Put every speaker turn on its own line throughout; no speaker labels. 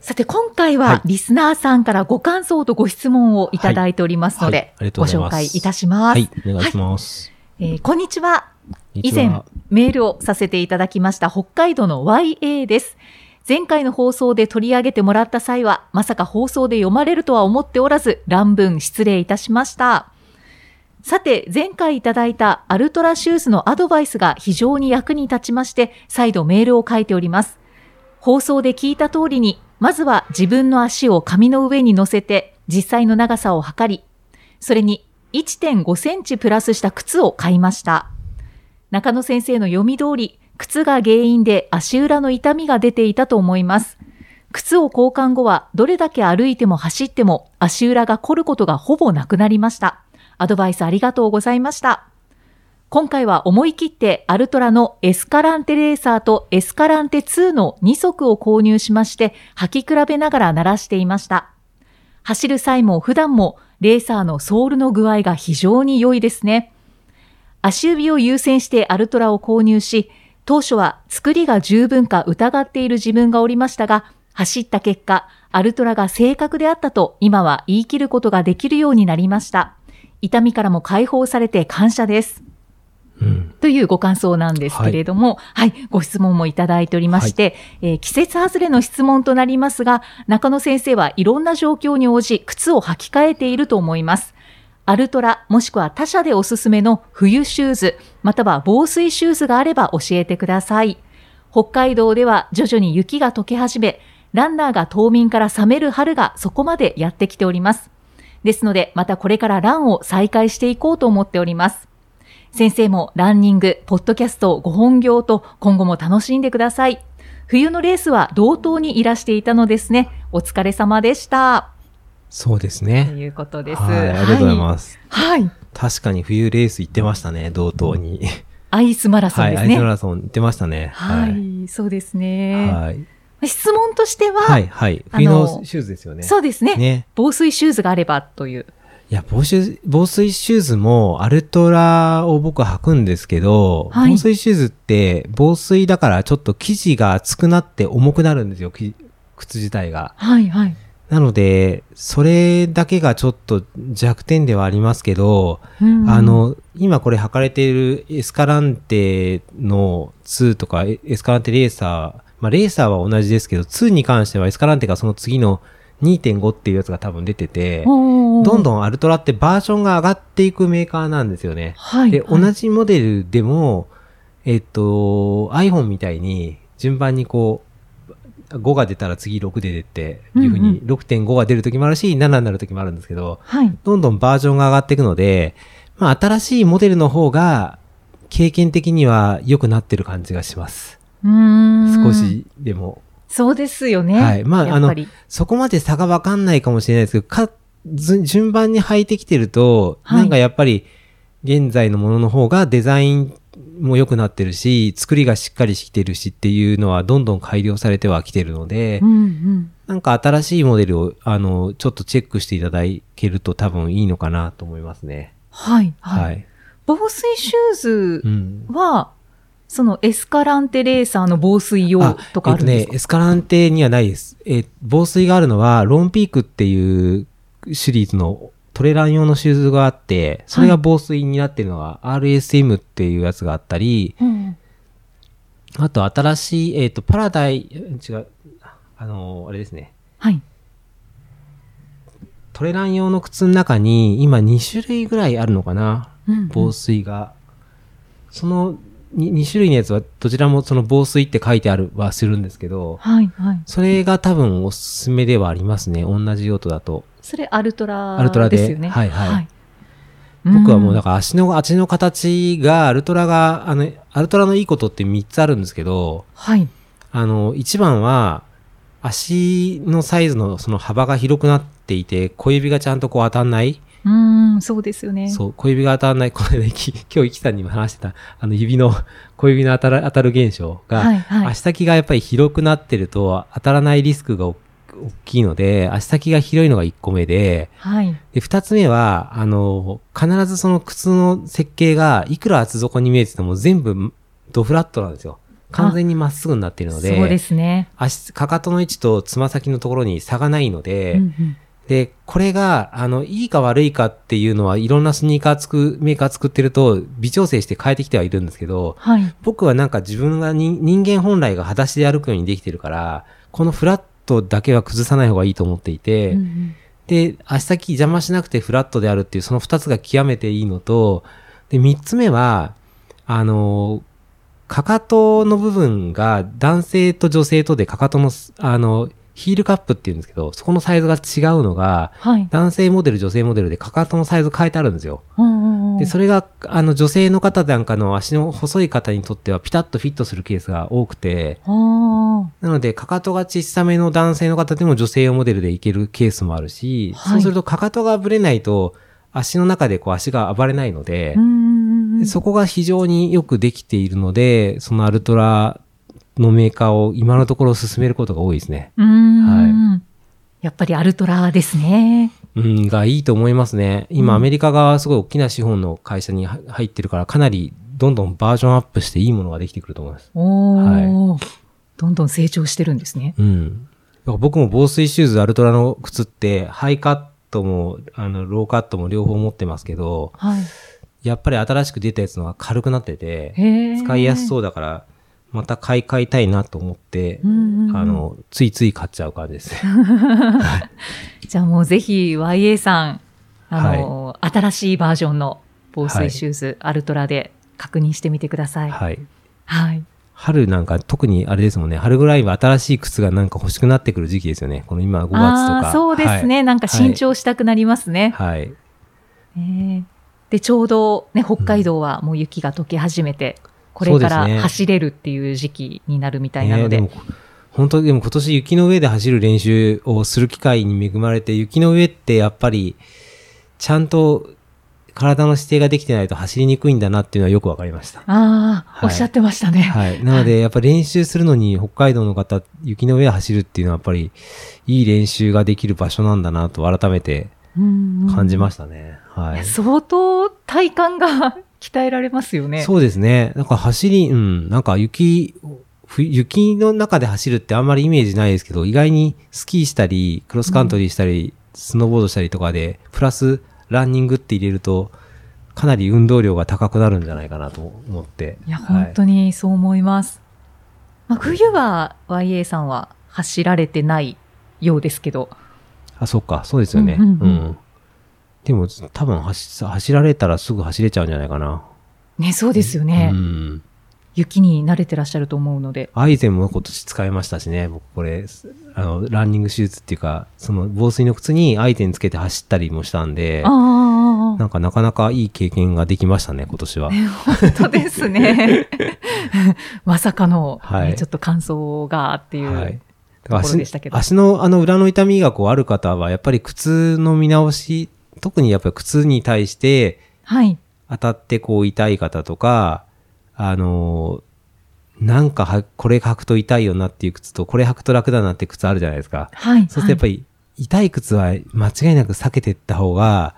さて、今回
は
はいリスナーさんからご感想とご質問をいただいておりますので、
ご
紹介いたします。
はいお願いします、
えーこんにちは。
こんにちは
以前、メールをさせていただきました北海道の YA です。前回の放送で取り上げてもらった際は、まさか放送で読まれるとは思っておらず、乱文失礼いたしました。さて、前回いただいたアルトラシューズのアドバイスが非常に役に立ちまして、再度メールを書いております。放送で聞いた通りに、まずは自分の足を紙の上に乗せて、実際の長さを測り、それに1.5センチプラスした靴を買いました。中野先生の読み通り、靴が原因で足裏の痛みが出ていたと思います。靴を交換後はどれだけ歩いても走っても足裏が凝ることがほぼなくなりました。アドバイスありがとうございました。今回は思い切ってアルトラのエスカランテレーサーとエスカランテ2の2足を購入しまして履き比べながら鳴らしていました。走る際も普段もレーサーのソールの具合が非常に良いですね。足指を優先してアルトラを購入し、当初は作りが十分か疑っている自分がおりましたが、走った結果、アルトラが正確であったと今は言い切ることができるようになりました。痛みからも解放されて感謝です。
うん
というご感想なんですけれども、はい、ご質問もいただいておりまして、えー季節外れの質問となりますが、中野先生はいろんな状況に応じ、靴を履き替えていると思います。アルトラ、もしくは他社でおすすめの冬シューズ、または防水シューズがあれば教えてください。北海道では徐々に雪が溶け始め、ランナーが冬眠から冷める春がそこまでやってきております。ですので、またこれからランを再開していこうと思っております。先生もランニング、ポッドキャスト、ご本業と今後も楽しんでください。冬のレースは同等にいらしていたのですね。お疲れ様でした。
そうです
と
ね
いうことです。
はいありがとうございます、
す。はい。はい
確かに冬レース行ってましたね同等に
アイスマラソン
はいアイスマ
ですね。
ラソン行ってましたね
はい、そうですね。
はい
質問としては、
はいはい冬のシューズですよね
そうですね
ね
防水シューズがあればという。
いや、防水、防水シューズも、アルトラを僕は履くんですけど、
はい
防水シューズって、防水だからちょっと生地が厚くなって重くなるんですよ、き靴自体が。
はい、はい。
なので、それだけがちょっと弱点ではありますけど、
うん
あ、の、今これ履かれているエスカランテの2とか、エエスカランテレーサー、まあレーサーは同じですけど、2に関してはエスカランテがその次の2.5っていうやつが多分出てて、
ど
どん
ん。
どんアルトラってバージョンが上がっていくメーカーなんですよね。
はい。
で、
はい
同じモデルでも、えっと、iPhone みたいに順番にこう、5が出たら次6で出て、いうふうに6.5が出るときもあるし、7になるときもあるんですけど、
はい。
どんどんバージョンが上がっていくので、まあ新しいモデルの方が、経験的には良くなってる感じがします。少。しでも。
そうですよね。
はいまあ
やっぱり
そこまで差がわかんないかもしれないですけど、か、ず順番に履いてきてると、
はい
なんかやっぱり、現在のものの方がデザインも良くなってるし、作りがしっかりしてるしっていうのはどんどん改良されてはきてるので、
うんうん。
なんか新しいモデルを、あの、ちょっとチェックしていただけると多分いいのかなと思いますね。
はい。
はい。
はい。防水シューズ
うん。
は、そのエスカランテレーサーの防水用とかあるんですか、
えっとね、エスカランテにはないです。え、防水があるのは、ロンピークっていうシリーズのトレラン用のシューズがあって、それが防水になってるのは、RSM っていうやつがあったり、
うん
あと新しい、えっ、と、パラダイ、違う、あの、あれですね。
はい。
トレラン用の靴の中に、今2種類ぐらいあるのかな
うん
防水が。その 2, 種類のやつは、どちらもその防水って書いてあるはするんですけど、
はい、はい。
それが多分おすすめではありますね。同じ用途だと。
それアルトラ
アルトラで？
ですよね。
はいはい僕はもうだから足の、足の形が、アルトラが、あの、アルトラのいいことって3つあるんですけど、
はい。
あの、一番は、足のサイズのその幅が広くなっていて、小指がちゃんとこう当たんない。
うーん、そうですよね。
そう、小指が当たらない、これで、き 今日、イキさんにも話してた、あの、指の、小指の当たる、当たる現象が、
はいはい
足先がやっぱり広くなってると、当たらないリスクがお大きいので、足先が広いのが1個目で、
はい。
で、2つ目は、あの、必ずその靴の設計が、いくら厚底に見えてても全部、ドフラットなんですよ。完全にまっすぐになっているので、
そうですね。
足、かかとの位置とつま先のところに差がないので、
うんうん
で、これが、あの、いいか悪いかっていうのは、いろんなスニーカーつく、メーカー作ってると、微調整して変えてきてはいるんですけど、
はい。
僕はなんか自分がに人間本来が裸足で歩くようにできてるから、このフラットだけは崩さない方がいいと思っていて、
うんうん
で、足先邪魔しなくてフラットであるっていう、その二つが極めていいのと、で、三つ目は、あの、かかとの部分が男性と女性とでかかとの、あの、ヒールカップっていうんですけど、そこのサイズが違うのが、
はい。
男性モデル、女性モデルでかかとのサイズ変えてあるんですよ。
うんうんうん
で、それが、あの、女性の方なんかの足の細い方にとってはピタッとフィットするケースが多くて、なので、かかとが小さめの男性の方でも女性用モデルでいけるケースもあるし、
はい
そうするとかかとがぶれないと、足の中でこう足が暴れないのでそこが非常によくできているので、そのアルトラのメーカーを今のところ進めることが多いですね。
うーん。やっぱりアルトラですね。
うん、がいいと思いますね。今、
うん
アメリカがすごい大きな資本の会社には入ってるから、かなりどんどんバージョンアップしていいものができてくると思います。
おー。どんどん成長してるんですね。
うん。僕も防水シューズ、アルトラの靴って、ハイカットも、あの、ローカットも両方持ってますけど、
はい。
やっぱり新しく出たやつのが軽くなってて、使いやすそうだから、また買い替えたいなと思って、
うんうんうん
あの、ついつい買っちゃう感じですね。
じゃあもうぜひ YA さん、あの、新しいバージョンの防水シューズ、アルトラで確認してみてください。
はい。
はい。
春なんか特にあれですもんね、春ぐらいは新しい靴がなんか欲しくなってくる時期ですよね。この今5月とか。
そうですね、なんか新調したくなりますね。
はい。はい。
えーで、ちょうどね、北海道はもう雪が溶け始めて、これから走れるっていう時期になるみたいなので。
ねでも本当にでも今年雪の上で走る練習をする機会に恵まれて、雪の上ってやっぱり、ちゃんと体の指定ができてないと走りにくいんだなっていうのはよくわかりました。
ああ、
はい
おっしゃってましたね。
はい。なので、やっぱ練習するのに北海道の方、雪の上で走るっていうのはやっぱり、いい練習ができる場所なんだなと改めて感じま
し
したね。はい。
相当体幹が鍛えられますよね。
そうですね。なんか走り、うん、なんか雪、ふ雪の中で走るってあんまりイメージないですけど、意外にスキーしたり、クロスカントリーしたり、スノーボードしたりとかで、プラスランニングって入れると、かなり運動量が高くなるんじゃないかなと思って。
いや、
はい
本当にそう思います。まあ、冬は YA さんは走られてないようですけど。
あ、そっか、そうですよね。
う
うんん
うん
でも、多分走、走られたらすぐ走れちゃうんじゃないかな。
ね、そうですよね。
うん。
雪に慣れてらっしゃると思うので。
アイゼンも今年使いましたしね、僕これ、あの、ランニングシューズっていうか、その防水の靴にアイゼンつけて走ったりもしたんで、なんかなかなかいい経験ができましたね、今年は。
本当ですね。まさかの、ね
はい
ちょっと感想がっていう。
はい。足のあの裏の痛みがこうある方は、やっぱり靴の見直し、特にやっぱり靴に対して
はい。
当たってこう痛い方とか、あのーなんかは、これ履くと痛いよなっていう靴と、これ履くと楽だなって靴あるじゃないですか。
はい。
そうするとやっぱり、痛い靴は間違いなく避けていった方が、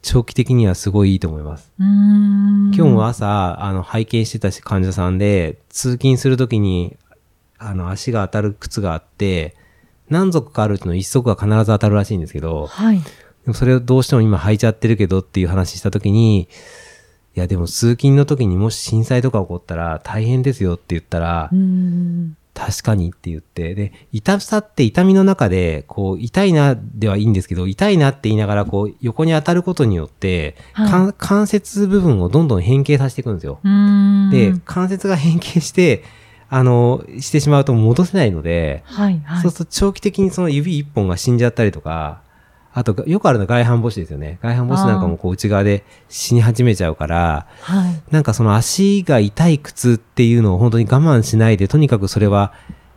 長期的にはすごいいいと思います。今日も朝、あの、拝見してたし患者さんで、通勤するときに、あの、足が当たる靴があって、何足かあるうちの一足が必ず当たるらしいんですけど、
はい。
でもそれをどうしても今履いちゃってるけどっていう話したときに、いやでも通勤の時にもし震災とか起こったら大変ですよって言ったら。確かにって言って、で、痛さって痛みの中で、こう、痛いなではいいんですけど、痛いなって言いながら、こう、横に当たることによって、
はい
関関節部分をどんどん変形させていくんですよ。で、関節が変形して、あの、してしまうと戻せないので、
はい、はい。
そうすると長期的にその指一本が死んじゃったりとか、あと、よくあるのは外反母趾ですよね。外反母趾なんかもこう内側で死に始めちゃうから、
はい。
なんかその足が痛い靴っていうのを本当に我慢しないで、とにかくそれは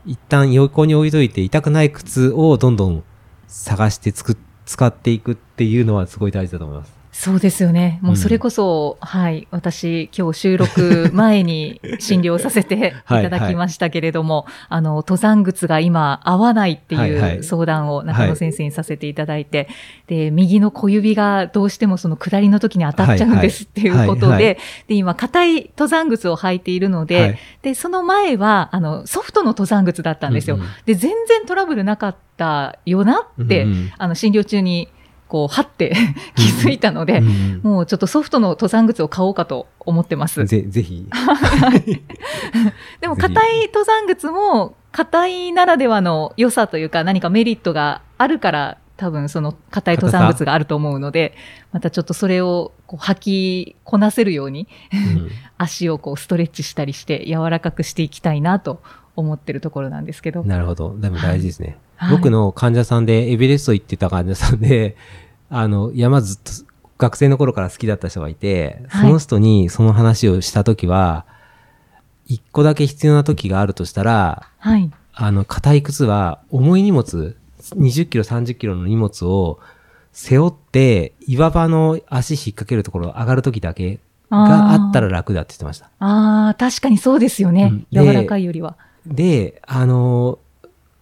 一旦横に置いといて痛くない靴をどんどん探して作っ使っていくっていうのはすごい大事だと思います。
そうですよね。もうそれこそ、はい、私、今日収録前に診療させて いただきましたけれども、あの、登山靴が今合わないって
はいはい。いう
相談を中野先生にさせていただいて、で、右の小指がどうしてもその下りの時に当たっちゃうんですっていうことで、
はいはい。
で、今、硬い登山靴を履いているので、
はい。
で、その前は、あの、ソフトの登山靴だったんですよ。
うんうん。
で、全然トラブルなかったよなって、
うんうん。
あの、診療中に、こう、はって 気づいたので、
うん
もうちょっとソフトの登山靴を買おうかと思ってます。
ぜぜひ。
でも、硬い登山靴も、硬いならではの良さというか、何かメリットがあるから、多分その硬い登山靴があると思うので、またちょっとそれをこう履きこなせるように、
うん
足をこうストレッチしたりして柔らかくしていきたいなと思ってるところなんですけど。
なるほど。でも大事ですね。
はい
僕の患者さんで、エベレスト行ってた患者さんで、あの、山ずっと学生の頃から好きだった人がいて、
はい
その人にその話をしたときは、一個だけ必要な時があるとしたら、
はい。
あの、硬い靴は重い荷物、20キロ、30キロの荷物を背負って、岩場の足引っ掛けるところ上がる時だけがあったら楽だって言ってました。
ああ、確かにそうですよね。
うんで
柔らかいよりは。
で、あの、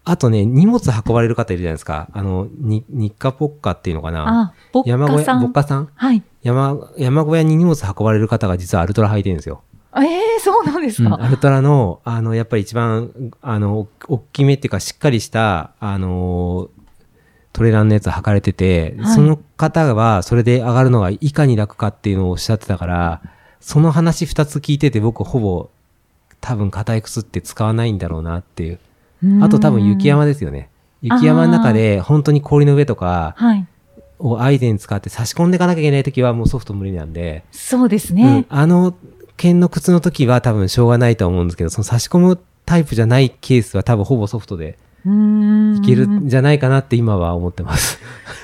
あとね、荷物運ばれる方いるじゃないですか。あの、に日課ポッカっていうのかな。
あ、
山小屋、
かさん。
ぼっかさん？
はい。
山、山小屋に荷物運ばれる方が実はアルトラ履いてるんですよ。
ええそうなんですか。
アルトラの、あの、やっぱり一番、あの、お大きめっていうか、しっかりした、あの、トレランのやつ履かれてて、
はい
その方は、それで上がるのがいかに楽かっていうのをおっしゃってたから、その話二つ聞いてて、僕ほぼ、多分硬い靴って使わないんだろうなっていう。あと多分雪山ですよね。雪山の中で、本当に氷の上とか
はい。
をアイゼン使って差し込んでいかなきゃいけないときはもうソフト無理なんで、
そうです
うん
ね。
あの剣の靴の時は多分しょうがないと思うんですけど、その差し込むタイプじゃないケースは多分ほぼソフトでいけるんじゃないかなって今は思ってます。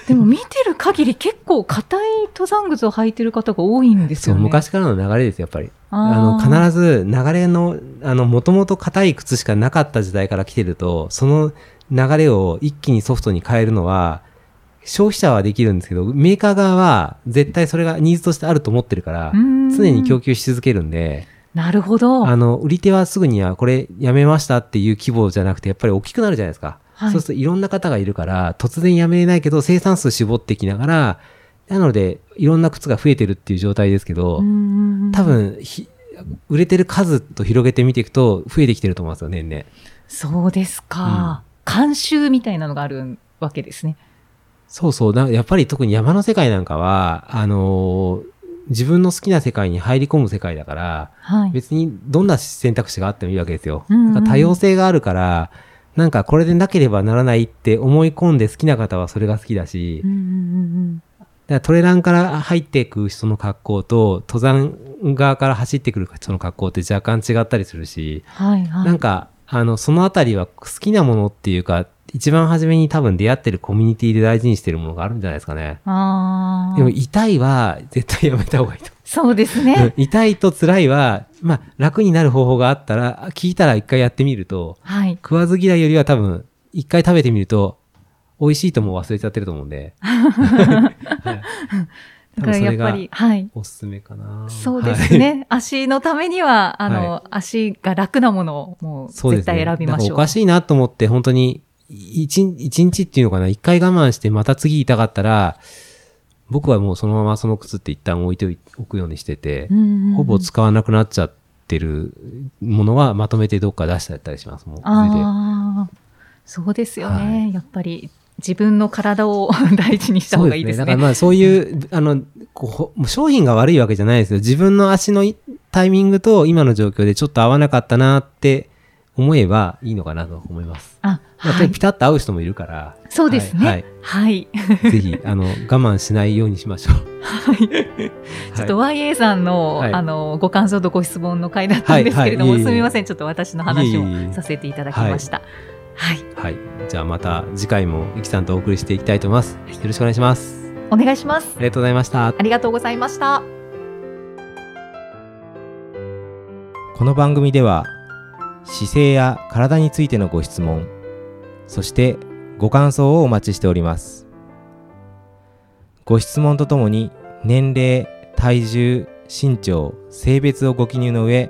でも見てる限り結構硬い登山靴を履いてる方が多いんです
そう、
よね。
昔からの流れですよ、やっぱり。あ
あ
の、
ー
必ず流れの、あの、もともと硬い靴しかなかった時代から来てると、その流れを一気にソフトに変えるのは、消費者はできるんですけど、メーカー側は絶対それがニーズとしてあると思ってるから常に供給し続けるんで、
なるほど。
あの、売り手はすぐにはこれやめましたっていう規模じゃなくて、やっぱり大きくなるじゃないですか。
はい
そうするといろんな方がいるから、突然やめれないけど、生産数絞ってきながら、なので、いろんな靴が増えてるっていう状態ですけど、多分ひ、売れてる数と広げて見ていくと、増えてきてると思いますよ、年々。
そうですか。慣習みたいなのがあるわけですね。
そうそう。だやっぱり特に山の世界なんかは、あのー自分の好きな世界に入り込む世界だから、
はい。
別にどんな選択肢があってもいいわけですよ。
うんうん
多様性があるから、なんかこれでなければならないって思い込んで好きな方はそれが好きだし、
うんうんうん
らトレランから入っていく人の格好と、登山側から走ってくる人の格好って若干違ったりするし、
はいはい。
なんか、あの、そのあたりは好きなものっていうか、一番初めに多分出会ってるコミュニティで大事にしてるものがあるんじゃないですかね。
ああ。
でも痛いは絶対やめた方がいいと。
そうです
うん
ね。
痛いと辛いは、まあ楽になる方法があったら、聞いたら一回やってみると、
はい。
食わず嫌いよりは多分、一回食べてみると、美味しいともう忘れちゃってると思うんで。はい
だからやっぱり、はい。
おすすめかな。
そうですね。足のためには、あの、
は
足が楽なものをもう。絶対選びましょう。
なんかおかしいなと思って、本当に、一日一日っていうのかな、一回我慢してまた次痛かったら、僕はもうそのままその靴って一旦置いておくようにしてて、ほぼ使わなくなっちゃってるものはまとめてどっか出してたりします。もう、それで。
ああ、そうですよね。
は
やっぱり自分の体を 大事にした方がいいですね。
だからまあそういう、あの、こう商品が悪いわけじゃないですよ。自分の足のいタイミングと今の状況でちょっと合わなかったなって思えばいいのかなと思います。
あ、はい
やっぱりピ。タッと合う人もいるから、
そうですね。
はい
はい。
ぜひ、あの、我慢しないようにしましょう。
ちょっと YA さんの、
はい
あの、ご感想とご質問の回だったんですけれども、
はいはいいえいえ
すみません。ちょっと私の話
いえいえ
をさせていただきました。はい。
はい。じゃあまた次回もゆきさんとお送りしていきたいと思います。よろしくお願いします。
お願いします
あ。りがとうございました。
ありがとうございました。
この番組では姿勢や体についてのご質問そしてご感想をお待ちしておりますご質問とともに年齢、体重、身長、性別をご記入の上、